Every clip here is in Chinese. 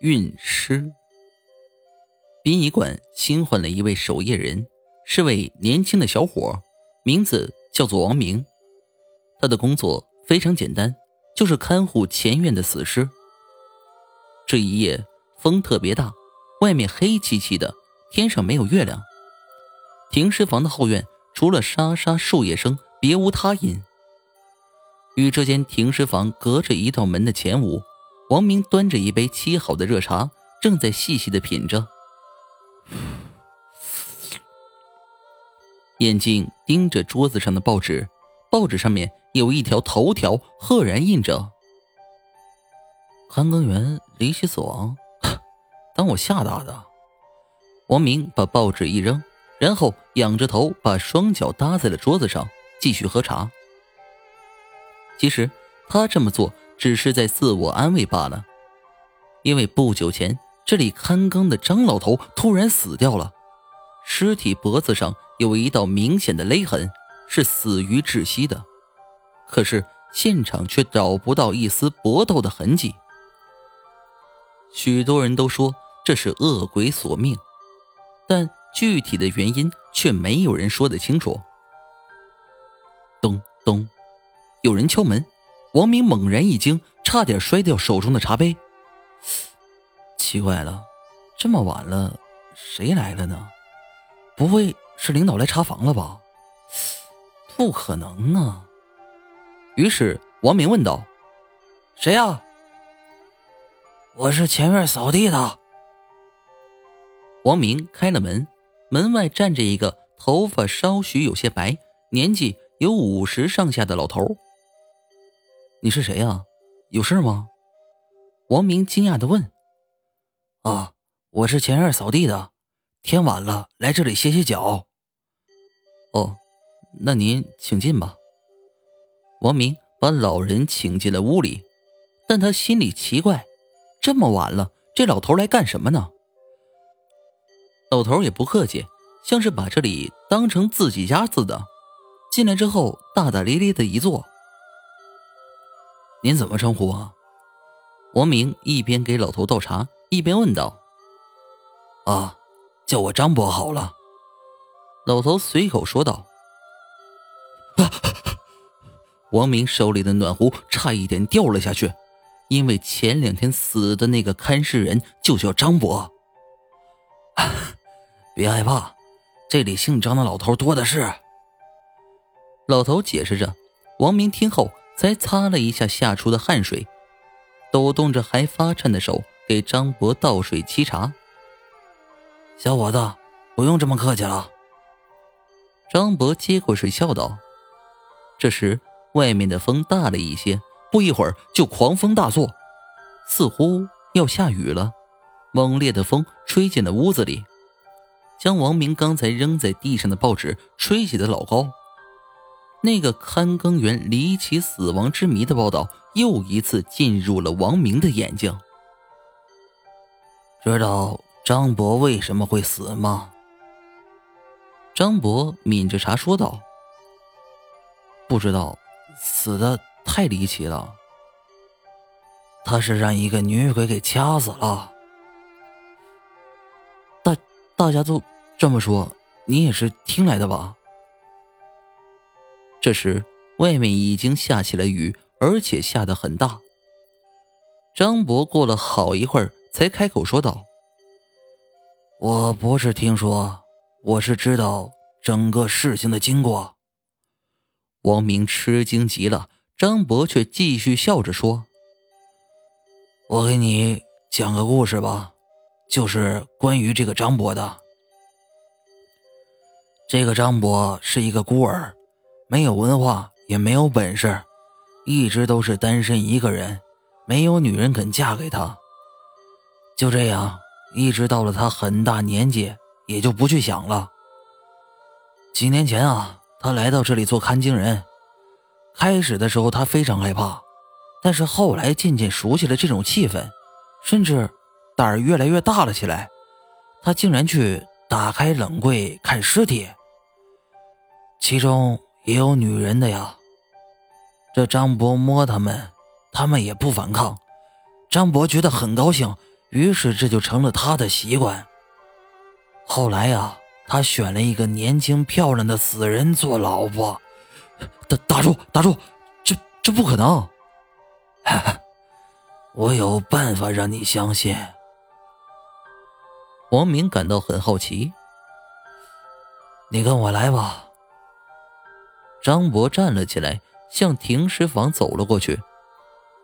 运尸。殡仪馆新换了一位守夜人，是位年轻的小伙，名字叫做王明。他的工作非常简单，就是看护前院的死尸。这一夜风特别大，外面黑漆漆的，天上没有月亮。停尸房的后院除了沙沙树叶声，别无他音。与这间停尸房隔着一道门的前屋，王明端着一杯沏好的热茶，正在细细的品着，眼睛盯着桌子上的报纸，报纸上面有一条头条，赫然印着“韩庚元离奇死亡”，当我吓大的。王明把报纸一扔，然后仰着头，把双脚搭在了桌子上，继续喝茶。其实他这么做只是在自我安慰罢了，因为不久前这里看更的张老头突然死掉了，尸体脖子上有一道明显的勒痕，是死于窒息的。可是现场却找不到一丝搏斗的痕迹。许多人都说这是恶鬼索命，但具体的原因却没有人说得清楚。咚咚。有人敲门，王明猛然一惊，差点摔掉手中的茶杯。奇怪了，这么晚了，谁来了呢？不会是领导来查房了吧？不可能啊！于是王明问道：“谁呀？”“我是前院扫地的。”王明开了门，门外站着一个头发稍许有些白、年纪有五十上下的老头。你是谁呀？有事吗？王明惊讶的问。啊，我是前院扫地的，天晚了，来这里歇歇脚。哦，那您请进吧。王明把老人请进了屋里，但他心里奇怪，这么晚了，这老头来干什么呢？老头也不客气，像是把这里当成自己家似的。进来之后，大大咧咧的一坐。您怎么称呼啊？王明一边给老头倒茶，一边问道：“啊，叫我张伯好了。”老头随口说道。王明手里的暖壶差一点掉了下去，因为前两天死的那个看事人就叫张伯。别害怕，这里姓张的老头多的是。老头解释着。王明听后。才擦了一下吓出的汗水，抖动着还发颤的手给张博倒水沏茶。小伙子，不用这么客气了。张博接过水笑道。这时，外面的风大了一些，不一会儿就狂风大作，似乎要下雨了。猛烈的风吹进了屋子里，将王明刚才扔在地上的报纸吹起的老高。那个看更员离奇死亡之谜的报道又一次进入了王明的眼睛。知道张博为什么会死吗？张博抿着茶说道：“不知道，死的太离奇了。他是让一个女鬼给掐死了。大大家都这么说，你也是听来的吧？”这时，外面已经下起了雨，而且下得很大。张博过了好一会儿，才开口说道：“我不是听说，我是知道整个事情的经过。”王明吃惊极了，张博却继续笑着说：“我给你讲个故事吧，就是关于这个张博的。这个张博是一个孤儿。”没有文化，也没有本事，一直都是单身一个人，没有女人肯嫁给他。就这样，一直到了他很大年纪，也就不去想了。几年前啊，他来到这里做看经人，开始的时候他非常害怕，但是后来渐渐熟悉了这种气氛，甚至胆儿越来越大了起来。他竟然去打开冷柜看尸体，其中。也有女人的呀。这张博摸他们，他们也不反抗。张博觉得很高兴，于是这就成了他的习惯。后来呀，他选了一个年轻漂亮的死人做老婆。打打住，打住，这这不可能！我有办法让你相信。王明感到很好奇。你跟我来吧。张博站了起来，向停尸房走了过去。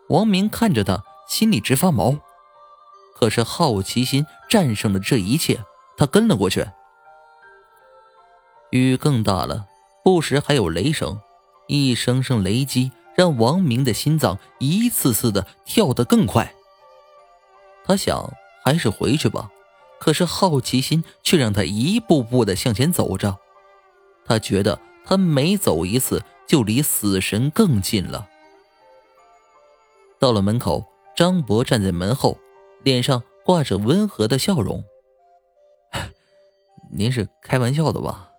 王明看着他，心里直发毛。可是好奇心战胜了这一切，他跟了过去。雨更大了，不时还有雷声，一声声雷击让王明的心脏一次次的跳得更快。他想，还是回去吧。可是好奇心却让他一步步的向前走着。他觉得他每走一次，就离死神更近了。到了门口，张博站在门后。脸上挂着温和的笑容。您是开玩笑的吧？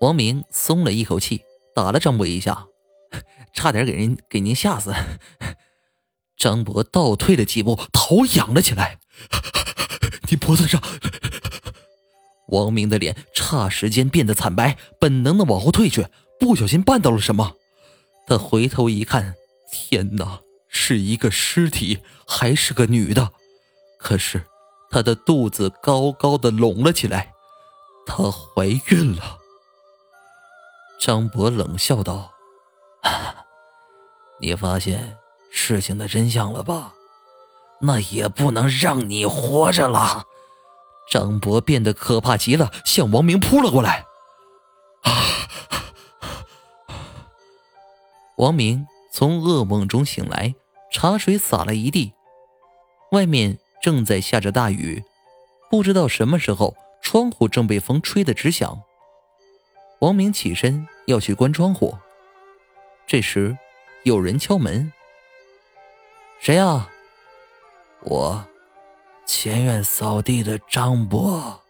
王明松了一口气，打了张博一下，差点给人给您吓死。张博倒退了几步，头仰了起来。你脖子上……王明的脸霎时间变得惨白，本能的往后退去，不小心绊到了什么。他回头一看，天哪！是一个尸体，还是个女的，可是她的肚子高高的隆了起来，她怀孕了。张博冷笑道：“你发现事情的真相了吧？那也不能让你活着了。”张博变得可怕极了，向王明扑了过来。王明从噩梦中醒来。茶水洒了一地，外面正在下着大雨，不知道什么时候窗户正被风吹得直响。王明起身要去关窗户，这时有人敲门：“谁呀？”“我，前院扫地的张伯。”